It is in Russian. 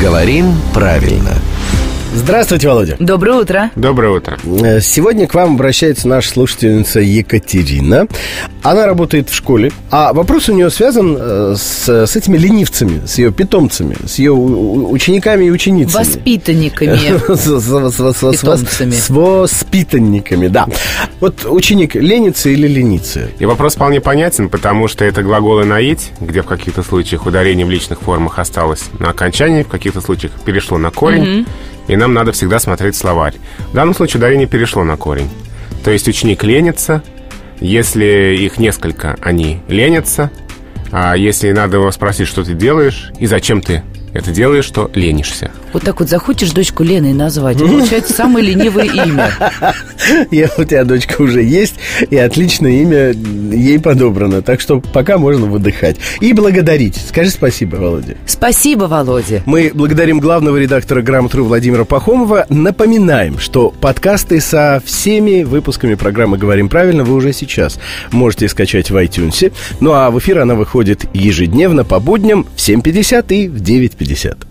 Говорим правильно. Здравствуйте, Володя. Доброе утро. Доброе утро. Э, Сегодня к вам обращается наша слушательница Екатерина. Она работает в школе, а вопрос у нее связан э, с, с этими ленивцами, с ее питомцами, с ее учениками и ученицами. Воспитанниками. С воспитанниками, да. Вот ученик ленится или ленится? И вопрос вполне понятен, потому что это глаголы «наить», где в каких-то случаях ударение в личных формах осталось на окончании, в каких-то случаях перешло на корень, и нам надо всегда смотреть словарь. В данном случае ударение перешло на корень. То есть ученик ленится, если их несколько, они ленятся, а если надо его спросить, что ты делаешь и зачем ты это делаешь, то ленишься. Вот так вот захочешь дочку Леной назвать, получается самое ленивое имя. Я, у тебя дочка уже есть, и отличное имя ей подобрано. Так что пока можно выдыхать. И благодарить. Скажи спасибо, Володя. Спасибо, Володя. Мы благодарим главного редактора «Грамотру» Владимира Пахомова. Напоминаем, что подкасты со всеми выпусками программы «Говорим правильно» вы уже сейчас можете скачать в iTunes. Ну а в эфир она выходит ежедневно по будням в 7.50 и в 9.50.